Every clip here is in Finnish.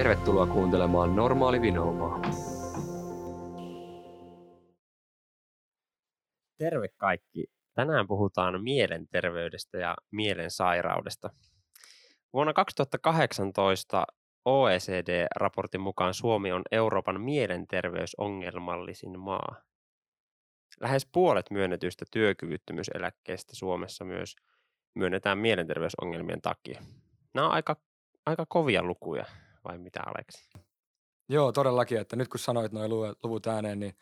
Tervetuloa kuuntelemaan Normaali Vinoumaa. Terve kaikki. Tänään puhutaan mielenterveydestä ja mielensairaudesta. Vuonna 2018 OECD-raportin mukaan Suomi on Euroopan mielenterveysongelmallisin maa. Lähes puolet myönnetyistä työkyvyttömyyseläkkeistä Suomessa myös myönnetään mielenterveysongelmien takia. Nämä on aika, aika kovia lukuja, vai mitä Aleksi? Joo, todellakin, että nyt kun sanoit nuo luvut ääneen, niin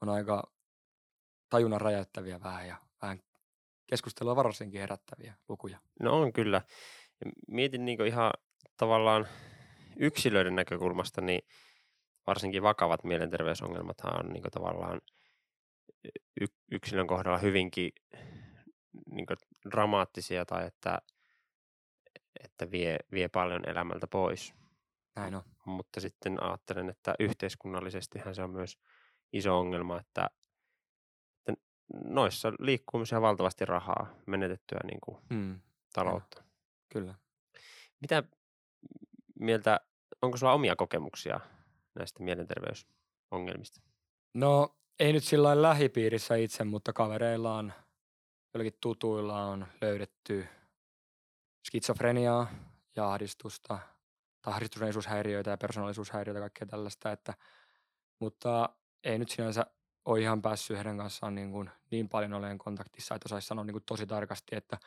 on aika tajunnan räjäyttäviä vähän ja vähän keskustelua varsinkin herättäviä lukuja. No on kyllä. Mietin niin ihan tavallaan yksilöiden näkökulmasta, niin varsinkin vakavat mielenterveysongelmat on niin tavallaan yksilön kohdalla hyvinkin niin dramaattisia tai että, että vie, vie paljon elämältä pois. Näin on. Mutta sitten ajattelen, että yhteiskunnallisestihan se on myös iso ongelma, että, että noissa liikkuu valtavasti rahaa menetettyä niin kuin hmm. taloutta. Ja, kyllä. Mitä mieltä, onko sulla omia kokemuksia näistä mielenterveysongelmista? No ei nyt sillä lähipiirissä itse, mutta kavereilla on, jollakin tutuilla on löydetty skitsofreniaa ja ahdistusta, tai ahdistuneisuushäiriöitä ja persoonallisuushäiriöitä ja kaikkea tällaista, että, mutta ei nyt sinänsä ole ihan päässyt heidän kanssaan niin, kuin niin paljon olen kontaktissa, että saisi sanoa niin kuin tosi tarkasti, että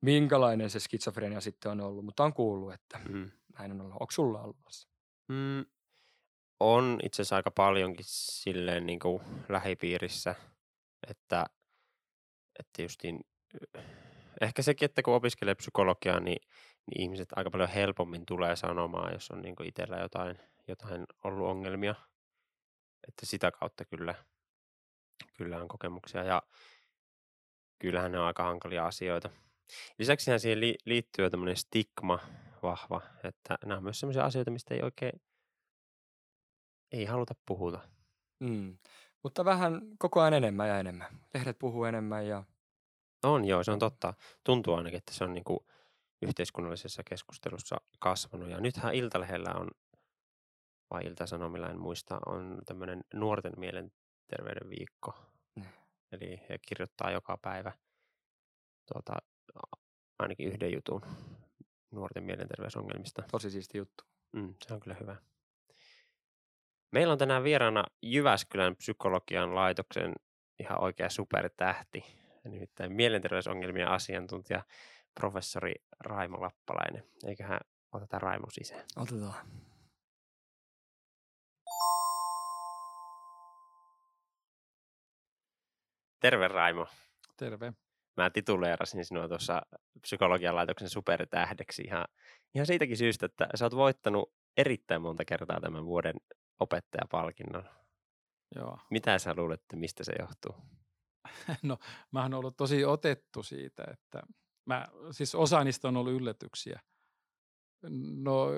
minkälainen se skitsofrenia sitten on ollut, mutta on kuullut, että mm. näin on ollut. Onko sulla ollut? Mm, on itse asiassa aika paljonkin silleen niin kuin lähipiirissä, että, että justiin, ehkä sekin, että kun opiskelee psykologiaa, niin, niin ihmiset aika paljon helpommin tulee sanomaan, jos on niin itsellä jotain, jotain ollut ongelmia. Että sitä kautta kyllä, kyllä on kokemuksia ja kyllähän ne on aika hankalia asioita. Lisäksi siihen liittyy tämmöinen stigma vahva, että nämä on myös sellaisia asioita, mistä ei oikein ei haluta puhuta. Mm. Mutta vähän koko ajan enemmän ja enemmän. Lehdet puhuu enemmän ja... On joo, se on totta. Tuntuu ainakin, että se on niin kuin yhteiskunnallisessa keskustelussa kasvanut. Ja nythän Iltalehdellä on, vai Ilta-Sanomilla en muista, on tämmöinen nuorten mielenterveyden viikko. Mm. Eli he kirjoittaa joka päivä tuota, ainakin yhden jutun nuorten mielenterveysongelmista. Tosi siisti juttu. Mm, se on kyllä hyvä. Meillä on tänään vieraana Jyväskylän psykologian laitoksen ihan oikea supertähti, nimittäin mielenterveysongelmien asiantuntija professori Raimo Lappalainen. Eiköhän oteta Raimo sisään. Otetaan. Terve Raimo. Terve. Mä tituleerasin sinua tuossa psykologian laitoksen supertähdeksi ihan, ihan siitäkin syystä, että sä oot voittanut erittäin monta kertaa tämän vuoden opettajapalkinnon. Joo. Mitä sä luulet, että mistä se johtuu? No, mä oon ollut tosi otettu siitä, että mä, siis osa niistä on ollut yllätyksiä. No,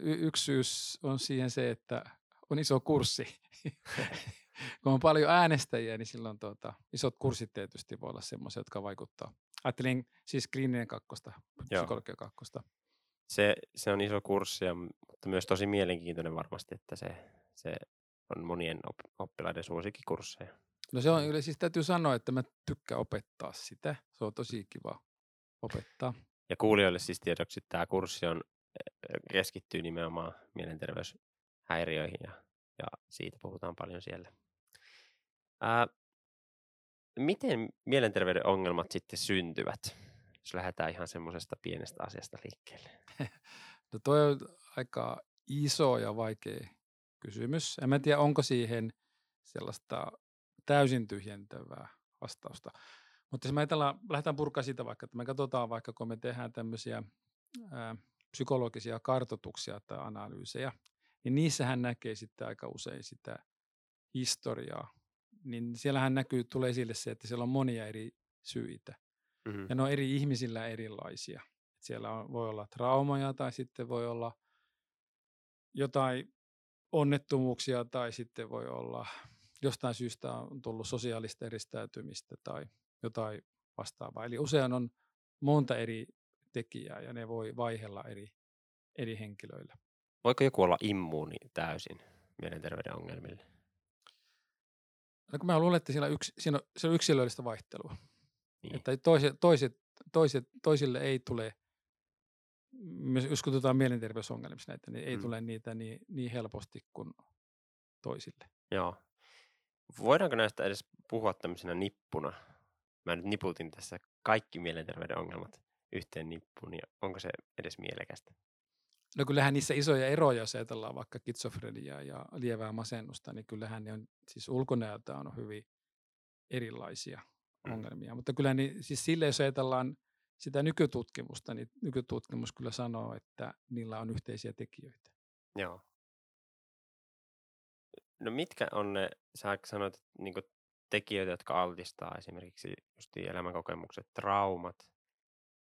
y- yksi syy on siihen se, että on iso kurssi. Kun on paljon äänestäjiä, niin silloin tuota, isot kurssit tietysti voi olla semmoisia, jotka vaikuttaa. Ajattelin siis kliininen kakkosta, psykologia kakkosta se, se on iso kurssi, ja, mutta myös tosi mielenkiintoinen varmasti, että se, se on monien oppilaiden suosikkikursseja. No se on, siis täytyy sanoa, että mä tykkään opettaa sitä. Se on tosi kiva opettaa. Ja kuulijoille siis tiedoksi, että tämä kurssi on, keskittyy nimenomaan mielenterveyshäiriöihin ja, ja siitä puhutaan paljon siellä. Ää, miten mielenterveyden ongelmat sitten syntyvät? jos lähdetään ihan semmoisesta pienestä asiasta liikkeelle? No toi on aika iso ja vaikea kysymys. En mä tiedä, onko siihen sellaista täysin tyhjentävää vastausta. Mutta jos me lähdetään purkaa sitä vaikka, että me katsotaan vaikka, kun me tehdään tämmöisiä ää, psykologisia kartotuksia tai analyysejä, niin niissähän näkee sitten aika usein sitä historiaa. Niin siellähän näkyy, tulee esille se, että siellä on monia eri syitä. Mm-hmm. Ja ne on eri ihmisillä erilaisia. Siellä on, voi olla traumaja tai sitten voi olla jotain onnettomuuksia tai sitten voi olla jostain syystä on tullut sosiaalista eristäytymistä tai jotain vastaavaa. Eli usein on monta eri tekijää ja ne voi vaihella eri, eri henkilöillä. voiko joku olla immuuni täysin mielenterveyden ongelmille? No kun mä luulen, että siellä, yksi, siinä on, se on yksilöllistä vaihtelua. Niin. Että toiset, toiset, toiset, toisille ei tule, jos kutsutaan mielenterveysongelmissa näitä, niin ei Mm. tule niitä niin, niin helposti kuin toisille. Joo. Voidaanko näistä edes puhua tämmöisenä nippuna? Mä nyt niputin tässä kaikki mielenterveyden ongelmat yhteen nippuun, ja onko se edes mielekästä? No kyllähän niissä isoja eroja, jos ajatellaan vaikka kitsofreniaa ja lievää masennusta, niin kyllähän ne on siis ulkonäöltä on hyvin erilaisia Mm. ongelmia. Mutta kyllä niin, siis sille, jos ajatellaan sitä nykytutkimusta, niin nykytutkimus kyllä sanoo, että niillä on yhteisiä tekijöitä. Joo. No mitkä on ne, sä sanoit, niinku tekijöitä, jotka altistaa esimerkiksi just elämänkokemukset, traumat.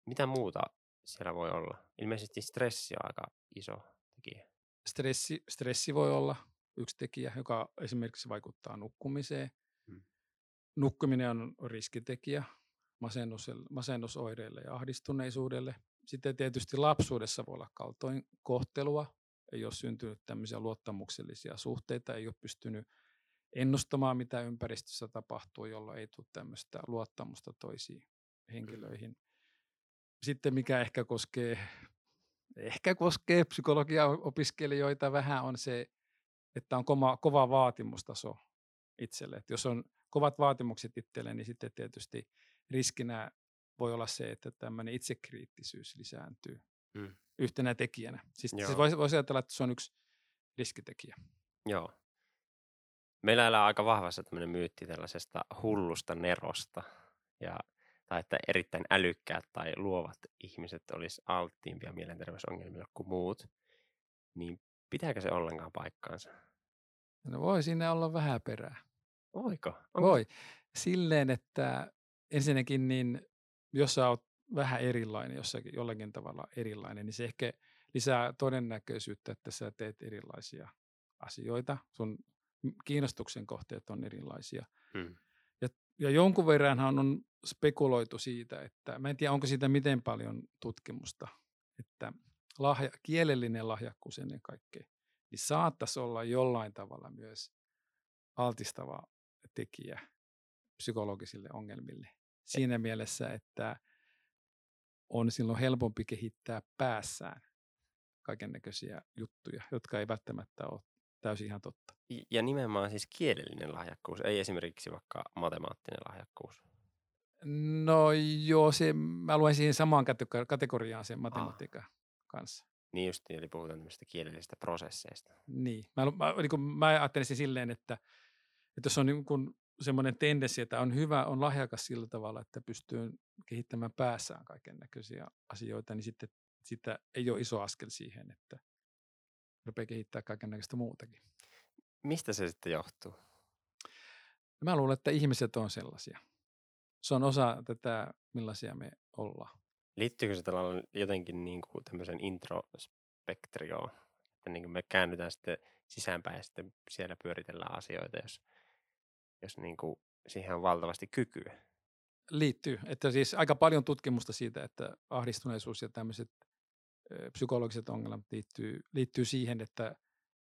Mitä muuta siellä voi olla? Ilmeisesti stressi on aika iso tekijä. Stressi, stressi voi olla yksi tekijä, joka esimerkiksi vaikuttaa nukkumiseen. Mm. Nukkuminen on riskitekijä masennus, masennusoireille ja ahdistuneisuudelle. Sitten tietysti lapsuudessa voi olla kaltoin kohtelua, ei ole syntynyt tämmöisiä luottamuksellisia suhteita, ei ole pystynyt ennustamaan, mitä ympäristössä tapahtuu, jolloin ei tule tämmöistä luottamusta toisiin henkilöihin. Sitten mikä ehkä koskee, ehkä koskee psykologian opiskelijoita vähän on se, että on kova, kova vaatimustaso itselle. Et jos on kovat vaatimukset itselle, niin sitten tietysti riskinä voi olla se, että tämmöinen itsekriittisyys lisääntyy Mm. yhtenä tekijänä. Siis, siis voisi, voisi ajatella, että se on yksi riskitekijä. Joo. Meillä elää aika vahvassa tämmöinen myytti tällaisesta hullusta nerosta. Ja, tai että erittäin älykkäät tai luovat ihmiset olisi alttiimpia mielenterveysongelmille kuin muut. Niin pitääkö se ollenkaan paikkaansa? No voi siinä olla vähän perää. Voiko? Voi. Silleen, että ensinnäkin niin, jos sä oot vähän erilainen, jossakin jollakin tavalla erilainen, niin se ehkä lisää todennäköisyyttä, että sä teet erilaisia asioita. Sun kiinnostuksen kohteet on erilaisia. Mm. Ja, ja jonkun verranhan on spekuloitu siitä, että mä en tiedä, onko siitä miten paljon tutkimusta, että lahja, kielellinen lahjakkuus ennen kaikkea, niin saattaisi olla jollain tavalla myös altistava tekijä psykologisille ongelmille. Siinä mielessä, että on silloin helpompi kehittää päässään kaiken näköisiä juttuja, jotka ei välttämättä ole täysin ihan totta. Ja- nimenomaan siis kielellinen lahjakkuus, ei esimerkiksi vaikka matemaattinen lahjakkuus. No joo, se, mä luen siihen samaan kate- kategoriaan sen matematiikan kanssa. Niin just, eli puhutaan tämmöistä kielellisistä prosesseista. Niin. Mä, mä, niin kuin, mä ajattelisin silleen, että, että jos on niin kuin semmoinen tendenssi, että on hyvä, on lahjakas sillä tavalla, että pystyy kehittämään päässään kaiken näköisiä asioita, niin sitten sitä ei ole iso askel siihen, että rupeaa kehittämään kaiken näköistä muutakin. Mistä se sitten johtuu? Mä luulen, että ihmiset on sellaisia. Se on osa tätä, millaisia me ollaan. Liittyykö se tällainen jotenkin niin kuin tämmöisen introspektrioon? Että niin kuin me käännytään sitten sisäänpäin ja sitten siellä pyöritellään asioita, jos, jos niin kuin siihen on valtavasti kykyä. Liittyy. Että siis aika paljon tutkimusta siitä, että ahdistuneisuus ja tämmöiset psykologiset ongelmat liittyy, liittyy siihen, että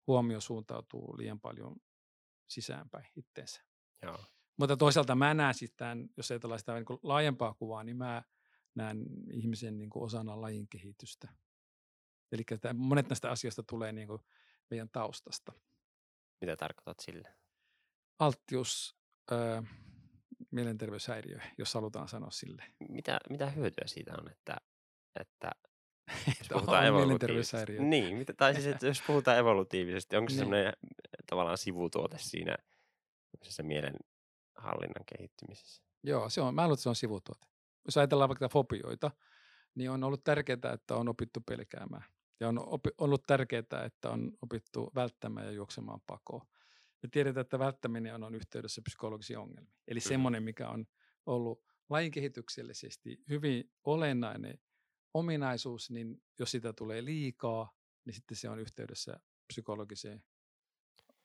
huomio suuntautuu liian paljon sisäänpäin itteensä. Joo. Mutta toisaalta mä näen siis tämän, jos ajatellaan sitä niin kuin laajempaa kuvaa, niin mä näen ihmisen niin kuin osana lajin kehitystä. Eli monet näistä asioista tulee niin kuin meidän taustasta. Mitä tarkoitat sille? Alttius ö, mielenterveyshäiriö, jos halutaan sanoa sille. Mitä, mitä hyötyä siitä on, että, että jos puhutaan evolutiivisesti? Niin, mitä, tai siis, että jos puhutaan evolutiivisesti, onko se Niin. semmoinen tavallaan sivutuote siinä mielenhallinnan kehittymisessä? Joo, se on, mä luulen, että se on sivutuote. Jos ajatellaan vaikka fobioita, niin on ollut tärkeää, että on opittu pelkäämään. Ja on opi, ollut tärkeää, että on opittu välttämään ja juoksemaan pakoon. Me tiedetään, että välttäminen on, on yhteydessä psykologisiin ongelmiin. Eli Mhm. semmoinen, mikä on ollut lajin kehityksellisesti hyvin olennainen ominaisuus, niin jos sitä tulee liikaa, niin sitten se on yhteydessä psykologiseen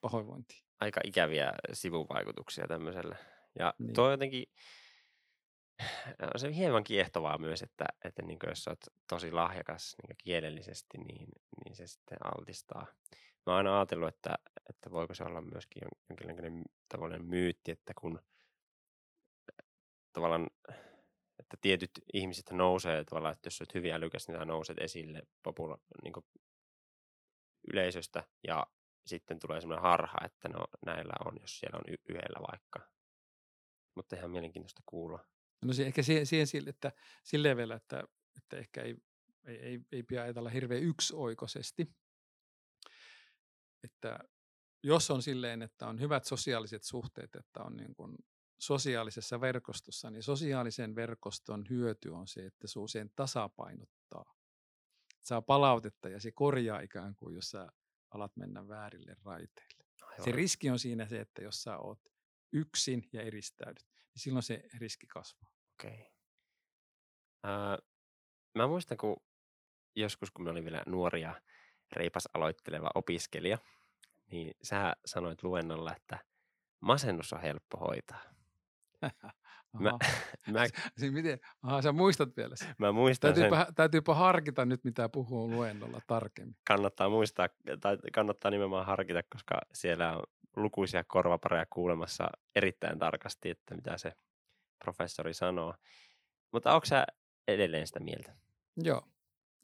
pahoinvointiin. Aika ikäviä sivuvaikutuksia tämmöiselle. Ja Niin. tuo on jotenkin on se hieman kiehtovaa myös, että, että niin jos olet tosi lahjakas niin kielellisesti, niin, niin se sitten altistaa. Mä oon aina ajatellut, että, että voiko se olla myöskin jonkinlainen tavallinen myytti, että kun tavallaan, että tietyt ihmiset nousee tavallaan, että jos olet hyvin älykäs, niin sä nouset esille popula- niin yleisöstä ja sitten tulee semmoinen harha, että no näillä on, jos siellä on y- yhdellä vaikka. Mutta ihan mielenkiintoista kuulla. No se, ehkä siihen, siihen sille, että silleen vielä, että, että ehkä ei, ei, ei, ei pidä ajatella hirveän yksioikoisesti. Että jos on silleen, että on hyvät sosiaaliset suhteet, että on niin kuin sosiaalisessa verkostossa, niin sosiaalisen verkoston hyöty on se, että se usein tasapainottaa. Saa palautetta ja se korjaa ikään kuin, jos sä alat mennä väärille raiteille. Aivan. Se riski on siinä se, että jos sä oot yksin ja eristäydyt, niin silloin se riski kasvaa. Okei. Okay. Äh, mä muistan, kun joskus, kun mä olin vielä nuoria reipas aloitteleva opiskelija, niin sä sanoit luennolla, että masennus on helppo hoitaa. Mä, mä, siis miten? Aha, sä muistat vielä sen. Mä muistan täytyypä, sen. Täytyypä harkita nyt, mitä puhuu luennolla tarkemmin. Kannattaa muistaa, tai kannattaa nimenomaan harkita, koska siellä on lukuisia korvapareja kuulemassa erittäin tarkasti, että mitä se professori sanoo. Mutta onko sä edelleen sitä mieltä? Joo.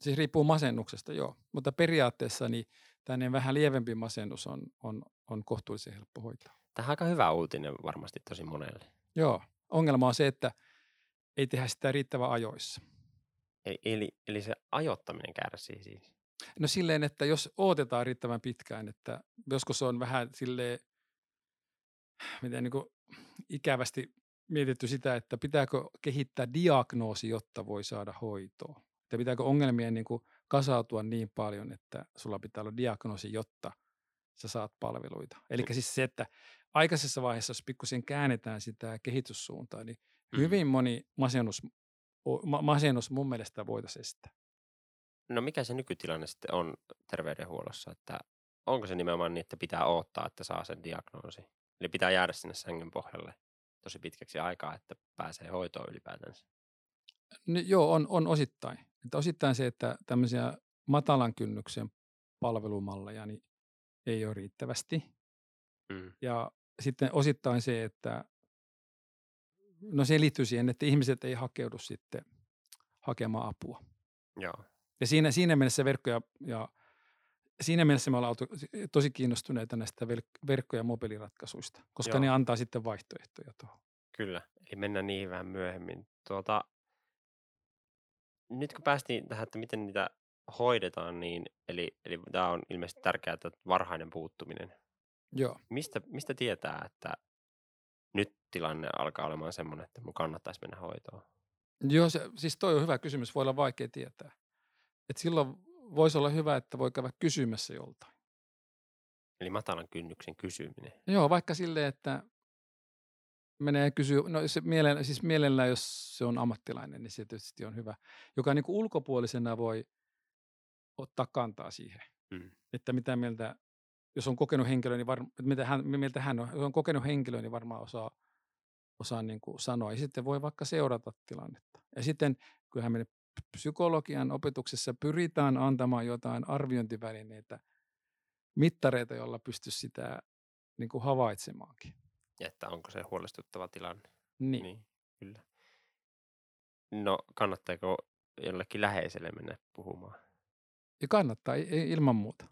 Siis riippuu masennuksesta, joo. Mutta periaatteessa niin tänne vähän lievempi masennus on, on, on kohtuullisen helppo hoitaa. Tämä on aika hyvä uutinen varmasti tosi monelle. Joo. Ongelma on se, että ei tehdä sitä riittävän ajoissa. Eli, eli, eli se ajottaminen kärsii siis? No silleen, että jos odotetaan riittävän pitkään, että joskus on vähän silleen, miten niin ikävästi mietitty sitä, että pitääkö kehittää diagnoosi, jotta voi saada hoitoa. Että pitääkö ongelmien niin kuin kasautua niin paljon, että sulla pitää olla diagnoosi, jotta sä saat palveluita. Eli siis se, että aikaisessa vaiheessa, jos pikkusen käännetään sitä kehityssuuntaa, niin mm. hyvin moni masennus, masennus mun mielestä voitaisiin estää. No mikä se nykytilanne sitten on terveydenhuollossa, että onko se nimenomaan niin, että pitää odottaa, että saa sen diagnoosi? Eli pitää jäädä sinne sängyn pohjalle tosi pitkäksi aikaa, että pääsee hoitoon ylipäätänsä? No, joo, on, on osittain. Että osittain se, että tämmöisiä matalan kynnyksen palvelumalleja niin ei ole riittävästi. Mm. Ja sitten osittain se, että no se liittyy siihen, että ihmiset ei hakeudu sitten hakemaan apua. Joo. Ja siinä, siinä mielessä verkko ja, ja siinä mielessä me ollaan tosi kiinnostuneita näistä verkko- ja mobiiliratkaisuista, koska Joo. ne antaa sitten vaihtoehtoja tuohon. Kyllä, eli mennään niihin vähän myöhemmin. Tuota, nyt kun päästiin tähän, että miten niitä hoidetaan, niin eli, eli tämä on ilmeisesti tärkeää, että varhainen puuttuminen. Joo. Mistä, mistä tietää, että nyt tilanne alkaa olemaan semmoinen, että mun kannattaisi mennä hoitoon? Joo, se, siis toi on hyvä kysymys, voi olla vaikea tietää. Et silloin voisi olla hyvä, että voi käydä kysymässä joltain. Eli matalan kynnyksen kysyminen. Joo, vaikka silleen, että menee kysyä, no se mielellä, siis mielellään, jos se on ammattilainen, niin se tietysti on hyvä, joka niin kuin ulkopuolisena voi ottaa kantaa siihen, mm. että mitä mieltä, jos on kokenut henkilö, niin varma, mitä hän, miltä hän on, jos on kokenut henkilö, niin varmaan osaa, osaa niin kuin sanoa, ja sitten voi vaikka seurata tilannetta. Ja sitten, kun hän menee psykologian opetuksessa pyritään antamaan jotain arviointivälineitä, mittareita, joilla pystyisi sitä niin kuin havaitsemaankin. Ja että onko se huolestuttava tilanne. Niin. niin. Kyllä. No kannattaako jollekin läheiselle mennä puhumaan? Ja kannattaa ilman muuta.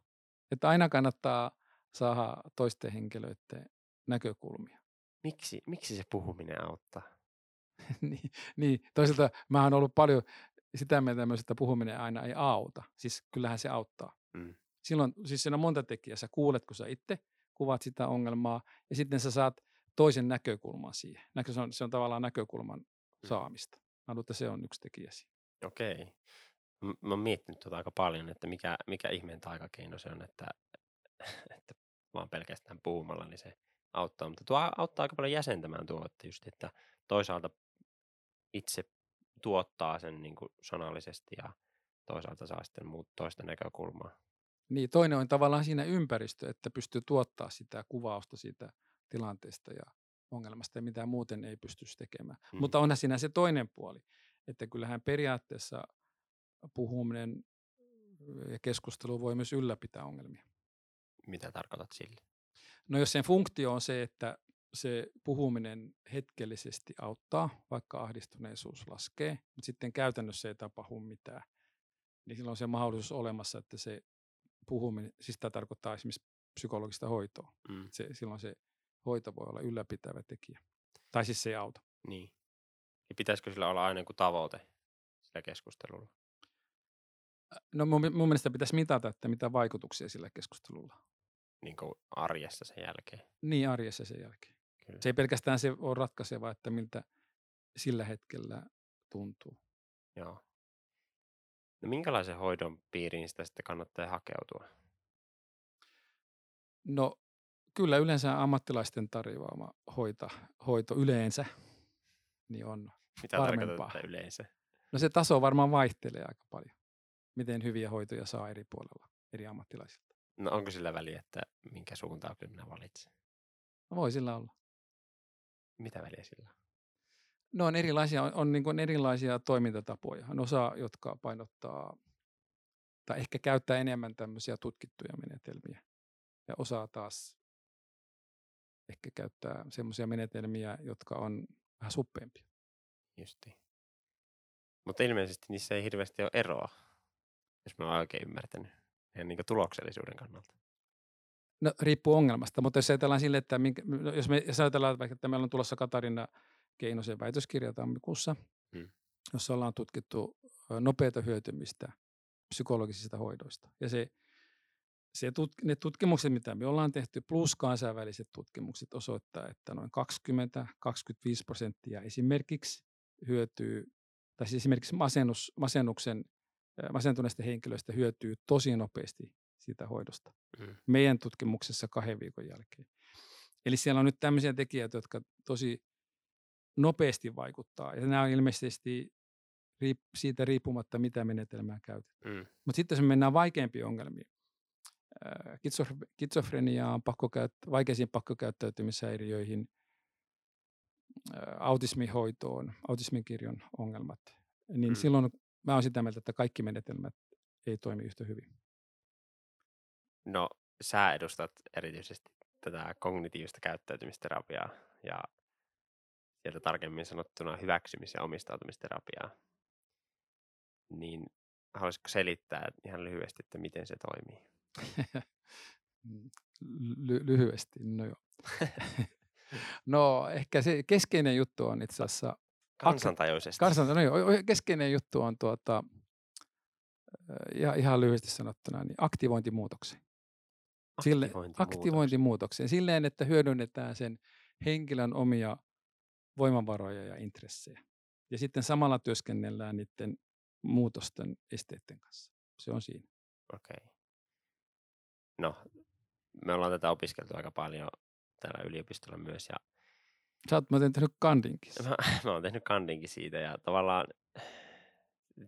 Että aina kannattaa saada toisten henkilöiden näkökulmia. Miksi, miksi se puhuminen auttaa? niin, niin, toisaalta mä oon ollut paljon sitä mieltä myös, että puhuminen aina ei auta. Siis kyllähän se auttaa. Mm. Silloin, siis siinä on monta tekijää. Sä kuulet, kun sä itse kuvat sitä ongelmaa, ja sitten sä saat toisen näkökulman siihen. Se on, se on tavallaan näkökulman mm. saamista. Mä luulen, että se on yksi tekijä siinä. Okei. Mä oon miettinyt tuota aika paljon, että mikä, mikä ihmeen taikakeino se on, että, että vaan pelkästään puhumalla, niin se auttaa. Mutta tuo auttaa aika paljon jäsentämään tuo, että just, että toisaalta itse tuottaa sen niin kuin sanallisesti ja toisaalta saa sitten muut toista näkökulmaa. Niin, toinen on tavallaan siinä ympäristö, että pystyy tuottaa sitä kuvausta siitä tilanteesta ja ongelmasta ja mitä muuten ei pystyisi tekemään. Mm. Mutta onhan siinä se toinen puoli, että kyllähän periaatteessa puhuminen ja keskustelu voi myös ylläpitää ongelmia. Mitä tarkoitat sillä? No jos sen funktio on se, että se puhuminen hetkellisesti auttaa, vaikka ahdistuneisuus laskee, mutta sitten käytännössä ei tapahdu mitään, niin silloin on se mahdollisuus olemassa, että se puhuminen, siis tämä tarkoittaa esimerkiksi psykologista hoitoa. Mm. Se, silloin se hoito voi olla ylläpitävä tekijä. Tai siis se ei auta. Niin. Ja pitäisikö sillä olla aina joku tavoite sillä keskustelulla? No mun, mun mielestä pitäisi mitata, että mitä vaikutuksia sillä keskustelulla on. Niin kuin arjessa sen jälkeen. Niin arjessa sen jälkeen. Kyllä. Se ei pelkästään se ole ratkaiseva, että miltä sillä hetkellä tuntuu. Joo. No minkälaisen hoidon piiriin sitä sitten kannattaa hakeutua? No kyllä yleensä ammattilaisten tarjoama hoita, hoito yleensä niin on. Mitä Varmempaa. yleensä? No se taso varmaan vaihtelee aika paljon. Miten hyviä hoitoja saa eri puolella eri ammattilaisilta. No onko sillä väliä, että minkä suuntauksen minä valitsen? No voi sillä olla. Mitä väliä sillä on? No on erilaisia, on, on niin kuin erilaisia toimintatapoja. On osa, jotka painottaa tai ehkä käyttää enemmän tämmöisiä tutkittuja menetelmiä. Ja osa taas ehkä käyttää semmoisia menetelmiä, jotka on vähän suppeempia. Justiin. Mutta ilmeisesti niissä ei hirveästi ole eroa, jos mä oon oikein ymmärtänyt. Ihan niin tuloksellisuuden kannalta. No riippuu ongelmasta, mutta jos ajatellaan sille, että minkä, no, jos, me, jos ajatellaan vaikka, että meillä on tulossa Katarina Keinosen väitöskirja tammikuussa, Hmm. jossa ollaan tutkittu nopeata hyötymistä psykologisista hoidoista. Ja se, se tut, ne tutkimukset, mitä me ollaan tehty, plus kansainväliset tutkimukset osoittaa, että noin 20-25 prosenttia esimerkiksi hyötyy, tai siis esimerkiksi masennus, masennuksen, masentuneista henkilöistä hyötyy tosi nopeasti siitä hoidosta Mm. meidän tutkimuksessa kahden viikon jälkeen. Eli siellä on nyt tämmöisiä tekijöitä, jotka tosi nopeasti vaikuttaa. Ja nämä on ilmeisesti riip- siitä riippumatta, mitä menetelmää käytetään. Mm. Mutta sitten jos me mennään vaikeampiin ongelmiin, kitsofreniaan, pakkokäyt- vaikeisiin pakkokäyttäytymishäiriöihin, autismihoitoon, autismin kirjon ongelmat, niin Mm. silloin mä oon sitä mieltä, että kaikki menetelmät ei toimi yhtä hyvin. No, sä edustat erityisesti tätä kognitiivista käyttäytymisterapiaa ja sieltä tarkemmin sanottuna hyväksymis- ja omistautumisterapiaa. Niin haluaisitko selittää ihan lyhyesti, että miten se toimii? Ly- lyhyesti, no joo. no ehkä se keskeinen juttu on itse asiassa, Kansantajuisesti. kansan, no joo, keskeinen juttu on tuota, ja ihan lyhyesti sanottuna, niin aktivointimuutokseen. Sille, Aktivointimuutos. aktivointimuutokseen. Silleen, että hyödynnetään sen henkilön omia voimavaroja ja intressejä. Ja sitten samalla työskennellään niiden muutosten esteiden kanssa. Se on siinä. Okei. No, me ollaan tätä opiskeltu aika paljon täällä yliopistolla myös ja Sä oot muuten tehnyt kandinkin. mä, mä oon tehnyt kandinkin siitä ja tavallaan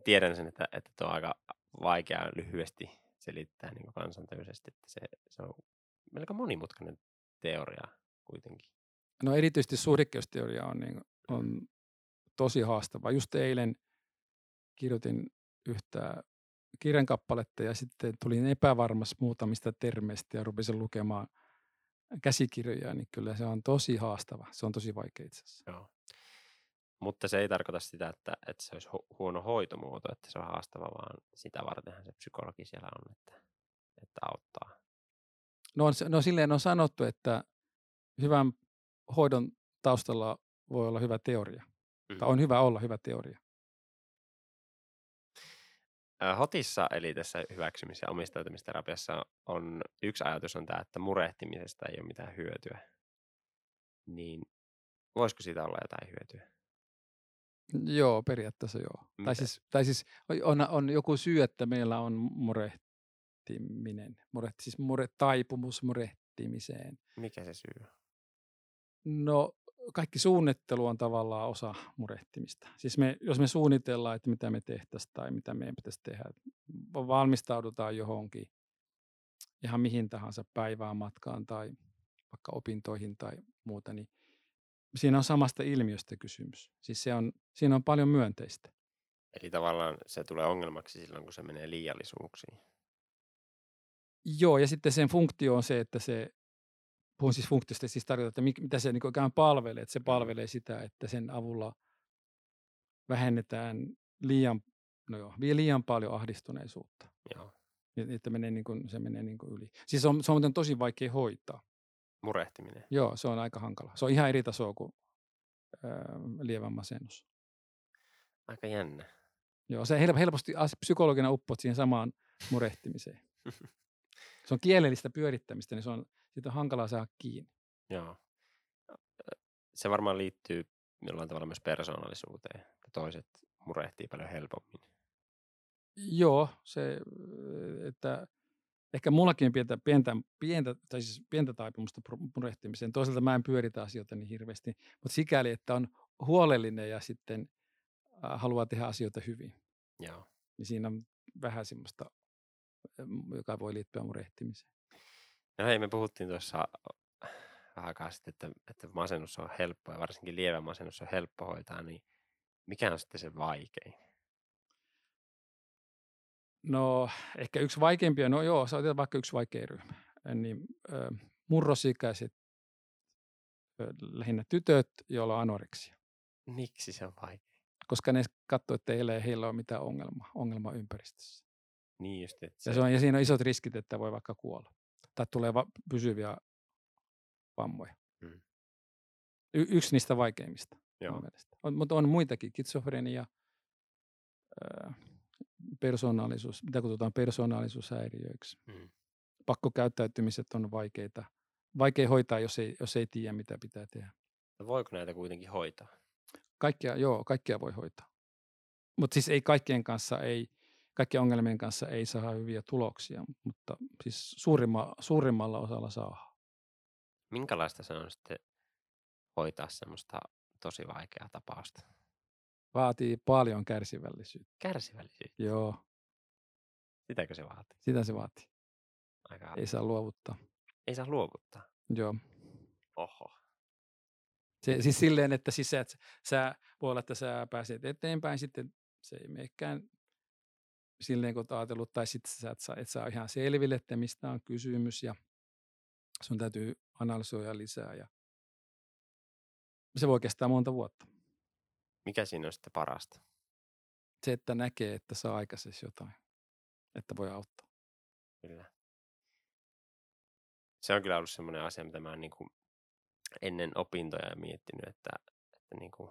tiedän sen, että, että tuo on aika vaikea lyhyesti selittää niin kuin kansantajuisesti, että se, se on melko monimutkainen teoria kuitenkin. No erityisesti suhdekkeusteoria on, niin, on tosi haastava. Just eilen kirjoitin yhtä kirjankappaletta ja sitten tulin epävarmas muutamista termeistä ja rupesin lukemaan käsikirjoja, niin kyllä se on tosi haastava. Se on tosi vaikea itse asiassa. Joo. Mutta se ei tarkoita sitä, että, että se olisi hu- huono hoitomuoto, että se on haastava, vaan sitä vartenhan se psykologi siellä on, että, että auttaa. No, on, no silleen on sanottu, että hyvän hoidon taustalla voi olla hyvä teoria. Mm. Tai on hyvä olla hyvä teoria. Hotissa, eli tässä hyväksymis- ja omistautumisterapiassa on yksi ajatus on tämä, että murehtimisesta ei ole mitään hyötyä. Niin voisiko siitä olla jotain hyötyä? Joo, periaatteessa joo. Mitä? Tai siis, tai siis on, on joku syy, että meillä on murehtiminen, mure, siis mure, taipumus murehtimiseen. Mikä se syy on? No kaikki suunnittelu on tavallaan osa murehtimista. Siis me, jos me suunnitellaan, että mitä me tehtäisiin tai mitä meidän pitäisi tehdä, valmistaudutaan johonkin ihan mihin tahansa päivään, matkaan tai vaikka opintoihin tai muuta, niin siinä on samasta ilmiöstä kysymys. Siis se on, siinä on paljon myönteistä. Eli tavallaan se tulee ongelmaksi silloin, kun se menee liiallisuuksiin. Joo, ja sitten sen funktio on se, että se, puhun siis funktiosta, siis tarkoittaa, että mit- mitä se niin ikään palvelee. Että se palvelee sitä, että sen avulla vähennetään liian, no joo, vie liian paljon ahdistuneisuutta. Joo. Että menee niin kuin, se menee niin kuin yli. Siis se on, se on tosi vaikea hoitaa. Murehtiminen. Joo, se on aika hankala. Se on ihan eri tasoa kuin ää, lievä masennus. Aika jännä. Joo, se hel- helposti psykologina uppot siihen samaan murehtimiseen. Se on kielellistä pyörittämistä, niin se on, siitä on hankala saada kiinni. Joo. Se varmaan liittyy jollain tavalla myös persoonallisuuteen. että Toiset murehtii paljon helpommin. Joo, se, että ehkä mullakin on pientä, pientä, pientä, tai siis pientä taipumusta murehtimiseen. Toisaalta mä en pyöritä asioita niin hirveästi, mutta sikäli, että on huolellinen ja sitten haluaa tehdä asioita hyvin, Joo. niin siinä on vähän semmoista, joka voi liittyä murehtimiseen. No hei, me puhuttiin tuossa vähän aikaa sitten, että, että masennus on helppo ja varsinkin lievä masennus on helppo hoitaa, niin mikä on sitten se vaikein? No ehkä yksi vaikeimpia, no joo, se otetaan vaikka yksi vaikein ryhmä, niin ö, murrosikäiset, ö, lähinnä tytöt, joilla on anoreksia. Miksi se on vaikein? koska ne katsoo, että heillä ei heillä ole mitään ongelmaa, ongelmaa ympäristössä. Niin just, että Ja, se, se on, ja siinä on isot riskit, että voi vaikka kuolla. Tai tulee va- pysyviä vammoja. Mm. Y- yksi niistä vaikeimmista. On, mutta on muitakin, kitsofrenia, öö, persoonallisuus, mitä kutsutaan persoonallisuushäiriöiksi. Mm. Pakkokäyttäytymiset on vaikeita. Vaikea hoitaa, jos ei, jos ei tiedä, mitä pitää tehdä. no voiko näitä kuitenkin hoitaa? Kaikkia, joo, kaikkia voi hoitaa. Mutta siis ei kaikkien kanssa, ei, kaikkien ongelmien kanssa ei saa hyviä tuloksia, mutta siis suurimma, suurimmalla osalla saa. Minkälaista se on sitten hoitaa semmoista tosi vaikeaa tapausta? Vaatii paljon kärsivällisyyttä. Kärsivällisyyttä. Joo, Sitäkö se vaatii? sitä se vaatii. Aika... Ei saa luovuttaa. Ei saa luovuttaa. Joo. Oho. Se, siis silleen, että siis sä, sä voi olla, että sä pääset eteenpäin, sitten se ei menekään silleen, kun oot ajatellut, tai sitten sä et saa, et saa ihan selville, että mistä on kysymys, ja sun täytyy analysoida lisää, ja se voi kestää monta vuotta. Mikä siinä on sitten parasta? Se, että näkee, että saa aikaiseksi jotain, että voi auttaa. Kyllä. Se on kyllä ollut semmoinen asia, mitä mä oon niin kuin ennen opintoja miettinyt, että, että niin kuin,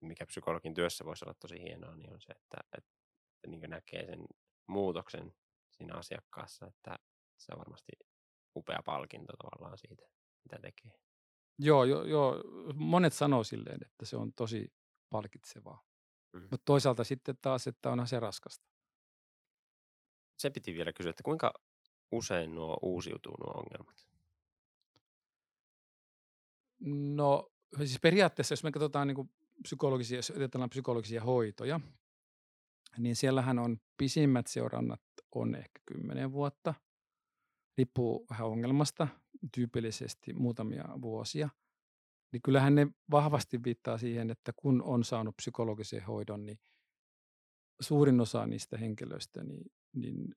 mikä psykologin työssä voisi olla tosi hienoa, niin on se, että, että niin näkee sen muutoksen siinä asiakkaassa, että se on varmasti upea palkinto tavallaan siitä, mitä tekee. Joo, joo, joo, monet sanoo silleen, että se on tosi palkitsevaa. Mm. Mutta toisaalta sitten taas, että onhan se raskasta. Se piti vielä kysyä, että kuinka usein nuo uusiutuu nuo ongelmat? No siis periaatteessa, jos me katsotaan niin psykologisia, jos otetaan psykologisia hoitoja, niin siellähän on pisimmät seurannat on ehkä 10 vuotta. Riippuu vähän ongelmasta, tyypillisesti muutamia vuosia. Niin kyllähän ne vahvasti viittaa siihen, että kun on saanut psykologisen hoidon, niin suurin osa niistä henkilöistä, niin, niin,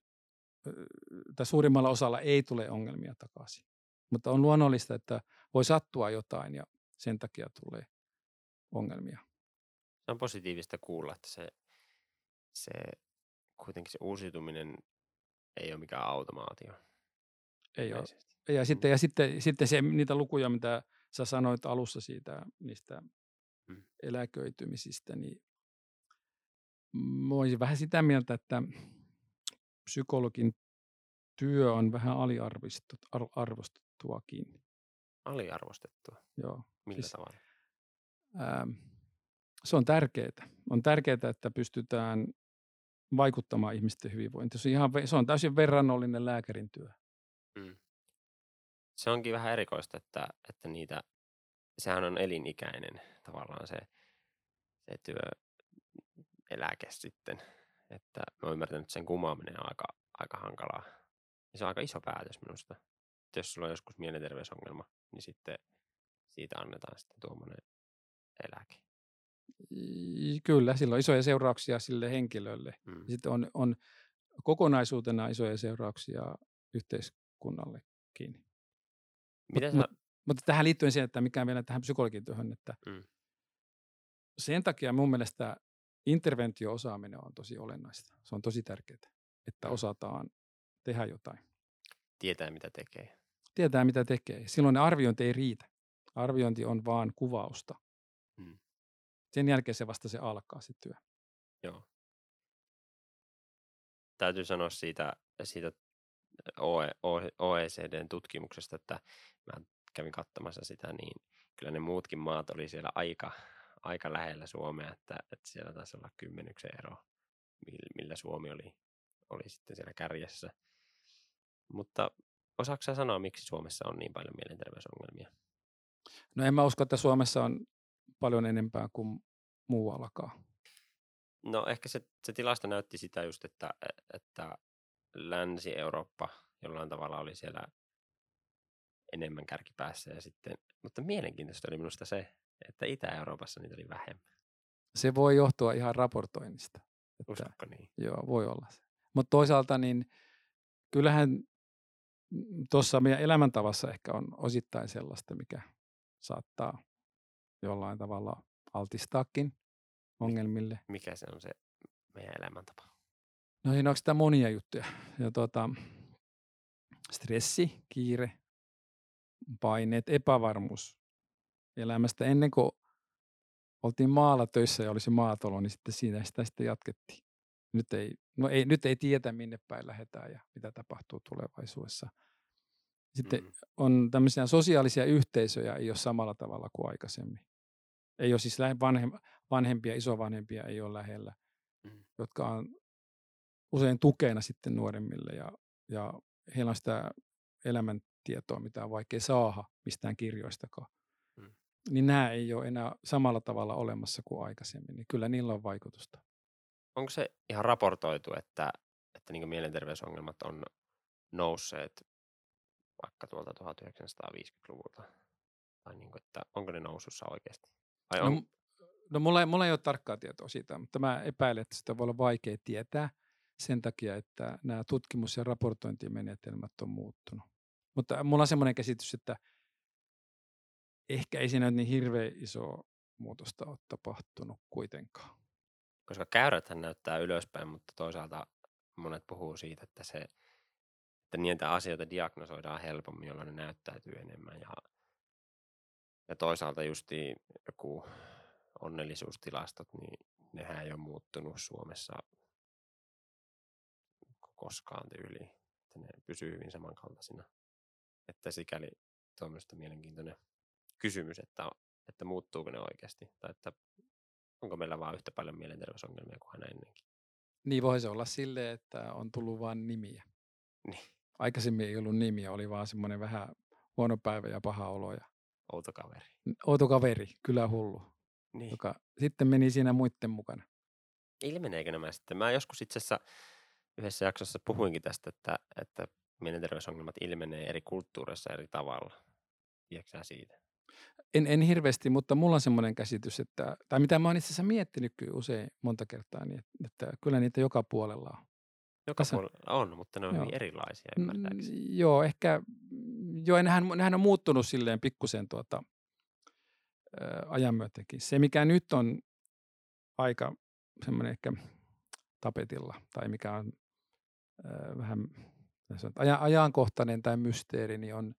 tai suurimmalla osalla ei tule ongelmia takaisin. Mutta on luonnollista, että voi sattua jotain ja sen takia tulee ongelmia. Se on positiivista kuulla, että se, se kuitenkin se uusiutuminen ei ole mikään automaatio. Ei ole. Ja sitten, ja sitten, sitten se, niitä lukuja, mitä sä sanoit alussa siitä, niistä Mm. eläköitymisistä, niin mä olisin vähän sitä mieltä, että psykologin työ on vähän aliarvostettu, ar- arvostettuakin. Aliarvostettua. Joo. Millä Siis- tavalla? Ää, se on tärkeää. On tärkeää, että pystytään vaikuttamaan ihmisten hyvinvointiin. Se on, ihan, se on täysin verrannollinen lääkärin työ. Mm. Se onkin vähän erikoista, että, että niitä, sehän on elinikäinen tavallaan se, se työeläke sitten. Että mä oon ymmärtänyt, että sen kumoaminen on aika, aika hankalaa. Ja se on aika iso päätös minusta. Että jos sulla on joskus mielenterveysongelma, niin sitten siitä annetaan sitten tuommoinen eläke. Kyllä, sillä on isoja seurauksia sille henkilölle. Mm. Sitten on, on kokonaisuutena isoja seurauksia yhteiskunnallekin. Miten mut- sä, Mutta tähän liittyen siihen, että mikä vielä tähän psykologian työhön, että Mm. sen takia mun mielestä interventio-osaaminen on tosi olennaista. Se on tosi tärkeää, että Mm. osataan tehdä jotain. tietää mitä tekee? Tietää, mitä tekee. Silloin ne arviointi ei riitä. Arviointi on vaan kuvausta. Sen jälkeen se vasta se alkaa se työ. Joo. Täytyy sanoa siitä, siitä OE, O- OECDn tutkimuksesta, että mä kävin katsomassa sitä, niin kyllä ne muutkin maat oli siellä aika, aika lähellä Suomea, että, että siellä taisi olla kymmenyksen ero, mil- millä Suomi oli, oli sitten siellä kärjessä. Mutta osaatko sä sanoa, miksi Suomessa on niin paljon mielenterveysongelmia? No en mä usko, että Suomessa on paljon enempää kuin muuallakaan. No ehkä se, se tilasto näytti sitä just, että, että Länsi-Eurooppa jollain tavalla oli siellä enemmän kärkipäässä ja sitten, mutta mielenkiintoista oli minusta se, että Itä-Euroopassa niitä oli vähemmän. Se voi johtua ihan raportoinnista. Että, Uskotko niin? joo, voi olla se. Mutta toisaalta niin kyllähän tuossa meidän elämäntavassa ehkä on osittain sellaista, mikä saattaa jollain tavalla altistaakin ongelmille. Mikä se on se meidän elämäntapa? No siinä on sitä monia juttuja. Ja tuota, stressi, kiire, paineet, epävarmuus elämästä. Ennen kuin oltiin maalla töissä ja olisi maatalo, niin sitten siinä sitä sitten jatkettiin. Nyt ei, no ei, nyt ei tiedä, minne päin lähdetään ja mitä tapahtuu tulevaisuudessa. Sitten Mm. on tämmöisiä sosiaalisia yhteisöjä, ei ole samalla tavalla kuin aikaisemmin. Ei ole siis vanhem, vanhempia, isovanhempia ei ole lähellä, Mm. jotka on usein tukena sitten nuoremmille ja, ja heillä on sitä elämäntietoa, mitä on vaikea saada mistään kirjoistakaan. Mm. Niin nämä ei ole enää samalla tavalla olemassa kuin aikaisemmin, niin kyllä niillä on vaikutusta. Onko se ihan raportoitu, että, että niin mielenterveysongelmat on nousseet vaikka tuolta 1950-luvulta? Tai niin kuin, että onko ne nousussa oikeasti? Vai on, No, no mulla, ei, mulla ei ole tarkkaa tietoa siitä, mutta mä epäilen, että sitä voi olla vaikea tietää sen takia, että nämä tutkimus- ja raportointimenetelmät on muuttunut. Mutta mulla on semmoinen käsitys, että ehkä ei siinä niin hirveän iso muutosta ole tapahtunut kuitenkaan. koska käyräthän näyttää ylöspäin, mutta toisaalta monet puhuu siitä, että, se, että niitä asioita diagnosoidaan helpommin, jolloin ne näyttäytyy enemmän. Ja, ja toisaalta justi joku onnellisuustilastot, niin nehän ei ole muuttunut Suomessa koskaan tyyliin. Että ne pysyy hyvin samankaltaisina. Että sikäli tuommoista mielenkiintoinen kysymys, että, että muuttuuko ne oikeasti. Tai että onko meillä vaan yhtä paljon mielenterveysongelmia kuin aina ennenkin. Niin voi se olla silleen, että on tullut vain nimiä. Niin. Aikaisemmin ei ollut nimiä, oli vaan semmoinen vähän huono päivä ja paha olo ja Outo kaveri. outo kaveri, kyllä hullu, Niin. joka sitten meni siinä muiden mukana. Ilmeneekö nämä sitten? Mä joskus itse asiassa yhdessä jaksossa puhuinkin tästä, että, että mielenterveysongelmat ilmenee eri kulttuureissa eri tavalla. Tiedätkö siitä? En, en hirveästi, mutta mulla on semmoinen käsitys, että, tai mitä mä oon itse asiassa miettinyt kyllä usein monta kertaa, niin että, että kyllä niitä joka puolella on. Joka Tässä- puolella on, mutta ne on Joo. hyvin erilaisia ymmärtääkseni. Mm, joo, ehkä, joo, nehän, nehän on muuttunut silleen pikkusen tuota, ajan myötäkin. Se, mikä nyt on aika semmoinen ehkä tapetilla, tai mikä on ä, vähän sanotaan, aja- ajankohtainen tai mysteeri, niin on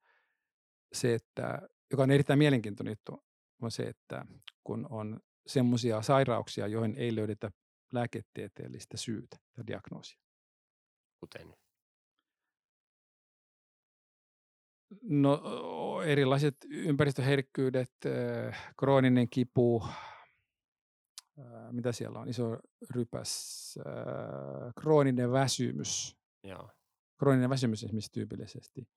se, että, joka on erittäin mielenkiintoinen juttu, on se, että kun on semmoisia sairauksia, joihin ei löydetä lääketieteellistä syytä tai diagnoosia. Kuten No erilaiset ympäristöherkkyydet, krooninen kipu, mitä siellä on, iso rypäs, krooninen väsymys, joo. krooninen väsymys esimerkiksi tyypillisesti,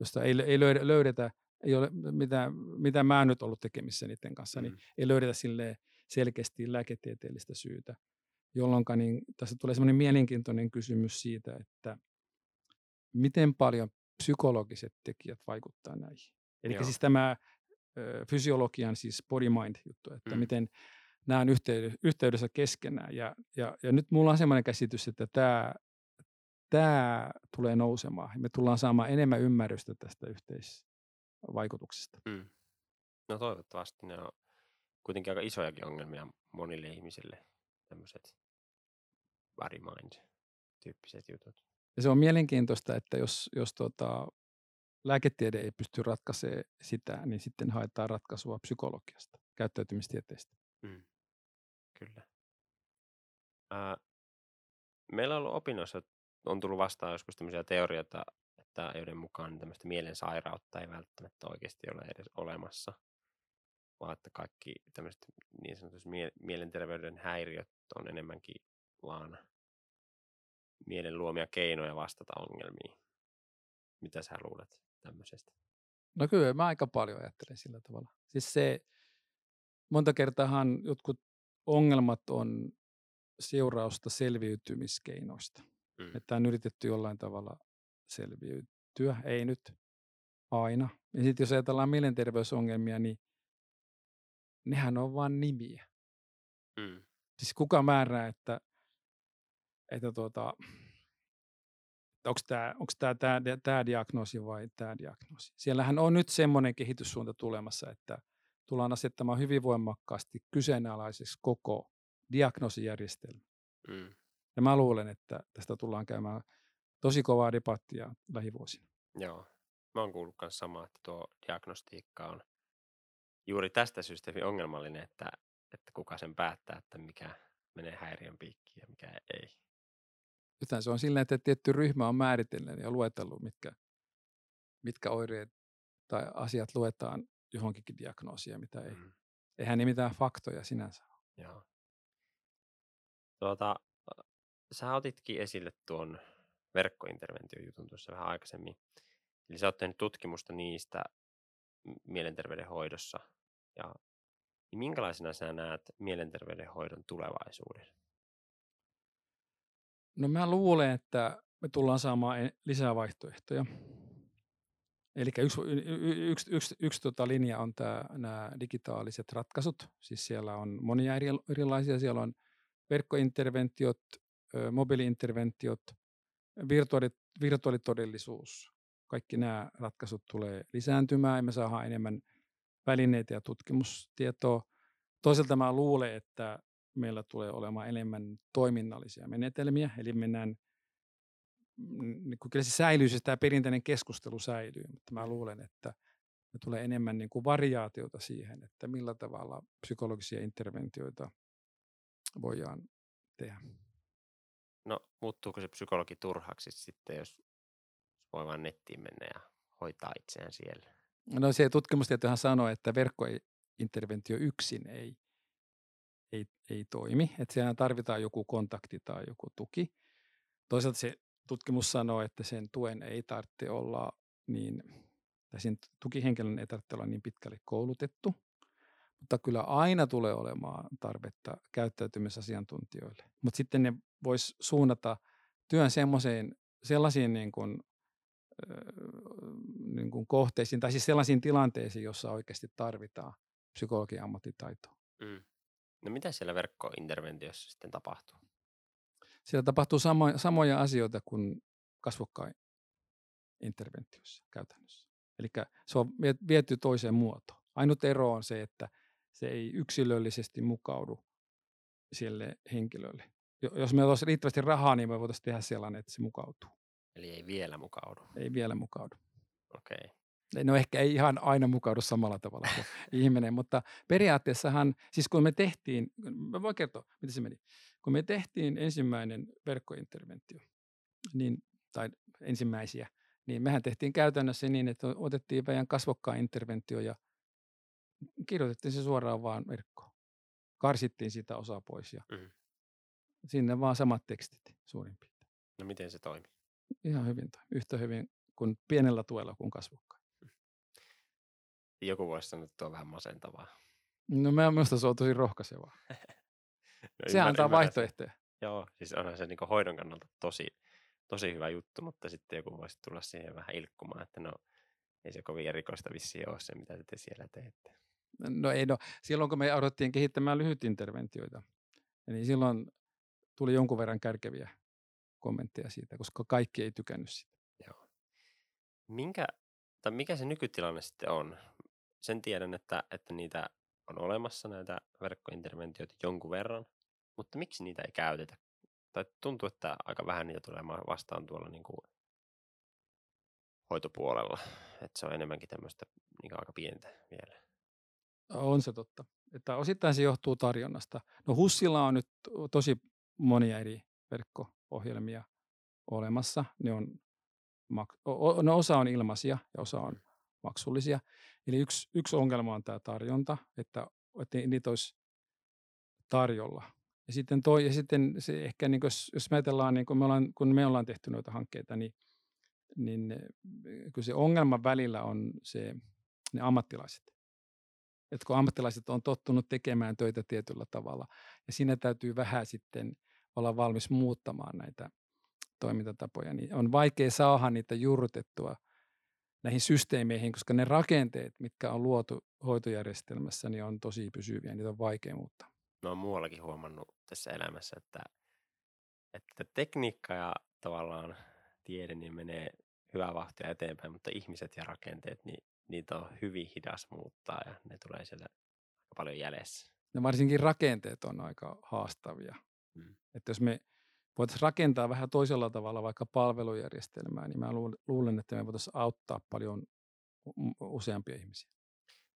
josta ei, ei löydetä, ei ole mitä, mitä mä nyt ollut tekemissä niiden kanssa, niin Mm. ei löydetä sille selkeästi lääketieteellistä syytä, jolloin niin tässä tulee semmoinen mielenkiintoinen kysymys siitä, että miten paljon psykologiset tekijät vaikuttaa näihin. Eli Joo. siis tämä ö, fysiologian, siis body-mind juttu, että Mm. miten nämä on yhteydessä keskenään. Ja, ja, ja nyt mulla on semmoinen käsitys, että tämä, tämä tulee nousemaan. Me tullaan saamaan enemmän ymmärrystä tästä yhteisvaikutuksesta. Mm. No toivottavasti ne on kuitenkin aika isojakin ongelmia monille ihmisille, tämmöiset mind-tyyppiset jutut. Ja se on mielenkiintoista, että jos, jos tota, lääketiede ei pysty ratkaisemaan sitä, niin sitten haetaan ratkaisua psykologiasta, käyttäytymistieteestä. Mm. Kyllä. Ää, meillä on ollut opinnoissa, on tullut vastaan joskus tämmöisiä teorioita, että joiden mukaan tämmöistä mielensairautta ei välttämättä oikeasti ole edes olemassa, vaan että kaikki tämmöiset niin sanotut mie- mielenterveyden häiriöt on enemmänkin vaan mielen luomia keinoja vastata ongelmiin. Mitä sä luulet tämmöisestä? No kyllä, mä aika paljon ajattelen sillä tavalla. Siis se, monta kertaahan jotkut ongelmat on seurausta selviytymiskeinoista. Mm. Että on yritetty jollain tavalla selviytyä, ei nyt aina. Ja sitten jos ajatellaan mielenterveysongelmia, niin nehän on vain nimiä. Mm. Siis kuka määrää, että, että tuota, onko tämä tää, tää diagnoosi vai tämä diagnoosi. Siellähän on nyt semmoinen kehityssuunta tulemassa, että tullaan asettamaan hyvin voimakkaasti kyseenalaiseksi koko diagnoosijärjestelmä. Mm. Ja mä luulen, että tästä tullaan käymään tosi kovaa debattia lähivuosina. Joo. Mä oon kuullut myös samaa, että tuo diagnostiikka on juuri tästä syystä hyvin ongelmallinen, että, että kuka sen päättää, että mikä menee häiriön piikkiin ja mikä ei. Nythän se on silleen, että tietty ryhmä on määritellyt ja luetellut, mitkä, mitkä oireet tai asiat luetaan johonkin diagnoosiin ja mitä ei. Mm. Eihän ne mitään faktoja sinänsä ole. Joo. Tuota, sä otitkin esille tuon verkkointerventiojutun tuossa vähän aikaisemmin. Eli sä oot tehnyt tutkimusta niistä mielenterveyden hoidossa. Ja niin minkälaisena sä näet mielenterveyden hoidon tulevaisuuden? No mä luulen, että me tullaan saamaan lisää vaihtoehtoja. Eli yksi, y- y- yksi, yksi, yksi tota linja on nämä digitaaliset ratkaisut. Siis siellä on monia eri, erilaisia. Siellä on verkkointerventiot, mobiiliinterventiot, virtuaali, virtuaalitodellisuus. Kaikki nämä ratkaisut tulee lisääntymään ja me saadaan enemmän välineitä ja tutkimustietoa. Toisaalta mä luulen, että meillä tulee olemaan enemmän toiminnallisia menetelmiä, eli mennään, mm, niin kyllä se säilyy, siis tämä perinteinen keskustelu säilyy, mutta mä luulen, että me tulee enemmän niin kuin variaatiota siihen, että millä tavalla psykologisia interventioita voidaan tehdä. No, muuttuuko se psykologi turhaksi sitten, jos voi vain nettiin mennä ja hoitaa itseään siellä? No se tutkimustietohan sanoo, että verkkointerventio yksin ei, ei, ei toimi, että siellä tarvitaan joku kontakti tai joku tuki. Toisaalta se tutkimus sanoo, että sen tuen ei tarvitse olla niin, tai sen tukihenkilön ei tarvitse olla niin pitkälle koulutettu, mutta kyllä aina tulee olemaan tarvetta käyttäytymisasiantuntijoille. Mutta sitten ne vois suunnata työn semmoiseen, sellaisiin niin kuin, niin kuin kohteisiin, tai siis sellaisiin tilanteisiin, jossa oikeasti tarvitaan psykologian ammattitaitoa. Mm. No mitä siellä verkkointerventiossa sitten tapahtuu? Siellä tapahtuu samo, samoja asioita kuin kasvokkain interventiossa käytännössä. Eli se on vie- viety toiseen muotoon. Ainut ero on se, että se ei yksilöllisesti mukaudu sille henkilölle. Jo- Jos meillä olisi riittävästi rahaa, niin me voitaisiin tehdä sellainen, että se mukautuu. Eli ei vielä mukaudu. Ei vielä mukaudu. Okei. Okay. No ehkä ei ihan aina mukaudu samalla tavalla kuin ihminen, mutta periaatteessahan, siis kun me tehtiin, mä voin kertoa, miten se meni. Kun me tehtiin ensimmäinen verkkointerventio, niin, tai ensimmäisiä, niin mehän tehtiin käytännössä niin, että otettiin meidän kasvokkaan interventio ja kirjoitettiin se suoraan vaan verkkoon. Karsittiin sitä osaa pois ja Mhm. sinne vaan samat tekstit suurin piirtein. No miten se toimii? Ihan hyvin, yhtä hyvin kuin pienellä tuella kuin kasvokkaan. Joku voisi sanoa, että tuo on vähän masentavaa. No mä minusta se on tosi rohkaisevaa. No, Se ymmär- antaa vaihtoehtoja. Joo, siis onhan se niin hoidon kannalta tosi, tosi hyvä juttu, mutta sitten joku voisi tulla siihen vähän ilkkumaan, että no ei se kovin erikoista vissiin ole se, mitä te siellä teette. No ei, no silloin kun me aloitettiin kehittämään lyhytinterventioita, niin silloin tuli jonkun verran kärkeviä kommentteja siitä, koska kaikki ei tykännyt sitä. Minkä, tai mikä se nykytilanne sitten on? Sen tiedän, että, että niitä on olemassa näitä verkkointerventioita jonkun verran, mutta miksi niitä ei käytetä? Tai tuntuu, että aika vähän niitä tulee vastaan tuolla niin kuin hoitopuolella, että se on enemmänkin tämmöistä niin aika pientä vielä. On se totta. Että osittain se johtuu tarjonnasta. No Hussilla on nyt tosi monia eri verkko-ohjelmia olemassa. Ne on, no osa on ilmaisia ja osa on maksullisia. Eli yksi, yksi ongelma on tämä tarjonta, että, että niitä olisi tarjolla. Ja sitten, toi, ja sitten se ehkä, niin jos, jos me ajatellaan, niin kun, me ollaan, kun me ollaan tehty noita hankkeita, niin, niin eh, kyllä se ongelma välillä on se, ne ammattilaiset. Että kun ammattilaiset on tottunut tekemään töitä tietyllä tavalla, ja siinä täytyy vähän sitten olla valmis muuttamaan näitä toimintatapoja, niin on vaikea saada niitä juurrutettua näihin systeemeihin, koska ne rakenteet, mitkä on luotu hoitojärjestelmässä, niin on tosi pysyviä, niitä on vaikea muuttaa. Mä oon muuallakin huomannut tässä elämässä, että, että tekniikka ja tavallaan tiede niin menee hyvää vahtia eteenpäin, mutta ihmiset ja rakenteet, niin niitä on hyvin hidas muuttaa ja ne tulee sieltä aika paljon jäljessä. Ja varsinkin rakenteet on aika haastavia. Mm. Että jos me voitaisiin rakentaa vähän toisella tavalla vaikka palvelujärjestelmää, niin mä luulen, että me voitaisiin auttaa paljon useampia ihmisiä.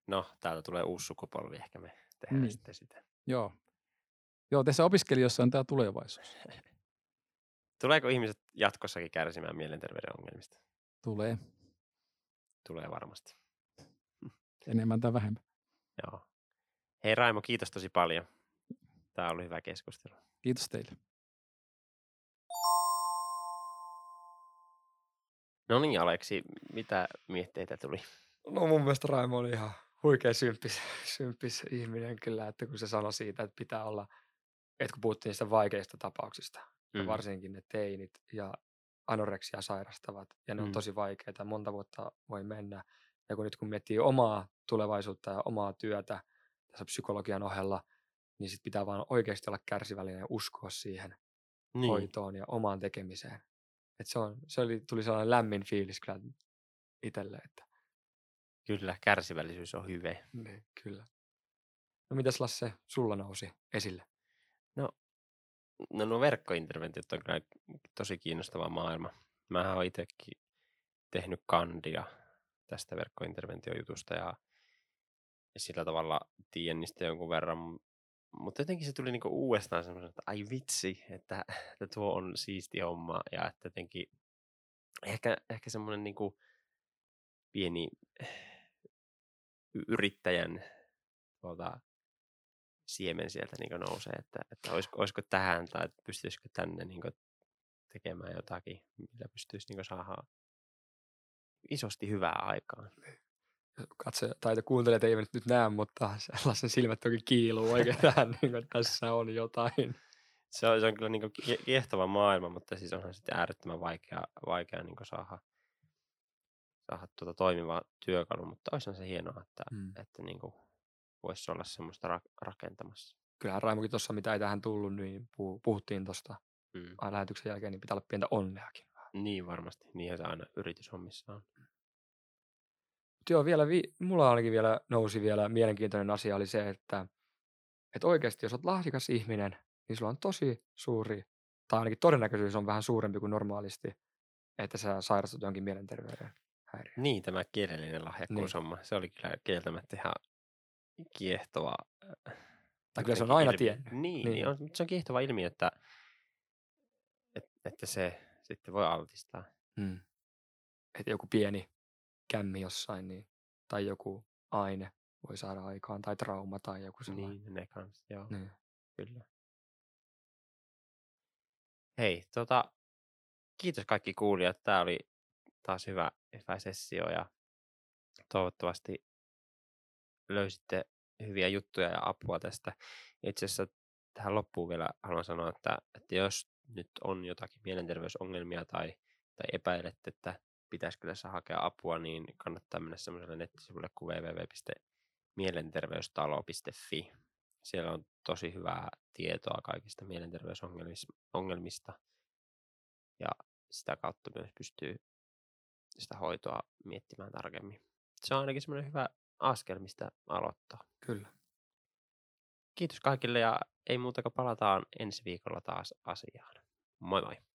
No, täältä tulee uusi sukupolvi, ehkä me tehdään niin. sitten sitä. Joo. Joo, tässä opiskelijoissa on tämä tulevaisuus. Tuleeko ihmiset jatkossakin kärsimään mielenterveyden ongelmista? Tulee. Tulee varmasti. Enemmän tai vähemmän. Joo. Hei Raimo, kiitos tosi paljon. Tämä oli hyvä keskustelu. Kiitos teille. No niin, Aleksi, mitä mietteitä tuli? No mun mielestä Raimo oli ihan huikea symppis, symppis ihminen kyllä, että kun se sanoi siitä, että pitää olla, että kun puhuttiin niistä vaikeista tapauksista, mm. ja varsinkin ne teinit ja anoreksia sairastavat, ja ne mm. on tosi vaikeita, monta vuotta voi mennä, ja kun nyt kun miettii omaa tulevaisuutta ja omaa työtä tässä psykologian ohella, niin sitten pitää vaan oikeasti olla kärsivällinen ja uskoa siihen niin. hoitoon ja omaan tekemiseen. Et se, on, se oli, tuli sellainen lämmin fiilis kyllä itselle, että Kyllä, kärsivällisyys on hyvä. Niin, kyllä. No mitäs Lasse, sulla nousi esille? No, no nuo verkkointerventiot on kyllä tosi kiinnostava maailma. Mä oon itsekin tehnyt kandia tästä verkkointerventiojutusta ja, ja sillä tavalla tiedän niistä jonkun verran. Mutta jotenkin se tuli niinku uudestaan semmoinen, että ai vitsi, että, että tuo on siisti homma ja että jotenkin ehkä, ehkä semmoinen niinku pieni yrittäjän tuota, siemen sieltä niin nousee, että, että olisiko, olisiko tähän tai pystyisikö tänne niin tekemään jotakin, millä pystyisi niin saada isosti hyvää aikaan. Katse, tai kuuntelijat eivät nyt näe, mutta sellaisen silmät toki kiiluu oikein tähän, niin kuin, että tässä on jotain. Se on, se on kyllä niin kiehtova maailma, mutta siis onhan sitten äärettömän vaikea, vaikea niin saada saada tuota toimiva työkalu, mutta olisihan se hienoa, että, mm. että niin kuin voisi olla semmoista ra- rakentamassa. Kyllähän Raimokin tuossa, mitä ei tähän tullut, niin puhuttiin tuosta mm. lähetyksen jälkeen, niin pitää olla pientä onneakin. Niin varmasti, niinhän se aina yrityshommissa on. Joo, vielä vi- mulla ainakin vielä nousi vielä mielenkiintoinen asia oli se, että, että oikeasti jos olet lahjakas ihminen, niin sulla on tosi suuri, tai ainakin todennäköisyys on vähän suurempi kuin normaalisti, että sä sairastut jonkin mielenterveyden häiriö. Niin, tämä kielellinen lahjakkuushomma. Niin. Se oli kyllä kieltämättä ihan kiehtova. Äh, tai kyllä se on aina tiennyt. Niin, niin. niin on, se on kiehtova ilmiö, että, että, että se sitten voi altistaa. Hmm. Että joku pieni kämmi jossain, niin, tai joku aine voi saada aikaan, tai trauma tai joku sellainen. Niin, ne kanssa, joo. Niin. Kyllä. Hei, tota, kiitos kaikki kuulijat. Tämä oli taas hyvä, hyvä sessio ja toivottavasti löysitte hyviä juttuja ja apua tästä. Itse asiassa tähän loppuun vielä haluan sanoa, että, että jos nyt on jotakin mielenterveysongelmia tai, tai epäilette, että pitäisi kyllä saa hakea apua, niin kannattaa mennä semmoiselle nettisivulle kuin www.mielenterveystalo.fi. Siellä on tosi hyvää tietoa kaikista mielenterveysongelmista ja sitä kautta myös pystyy sitä hoitoa miettimään tarkemmin. Se on ainakin semmoinen hyvä askel, mistä aloittaa. Kyllä. Kiitos kaikille ja ei muuta kuin palataan ensi viikolla taas asiaan. Moi moi!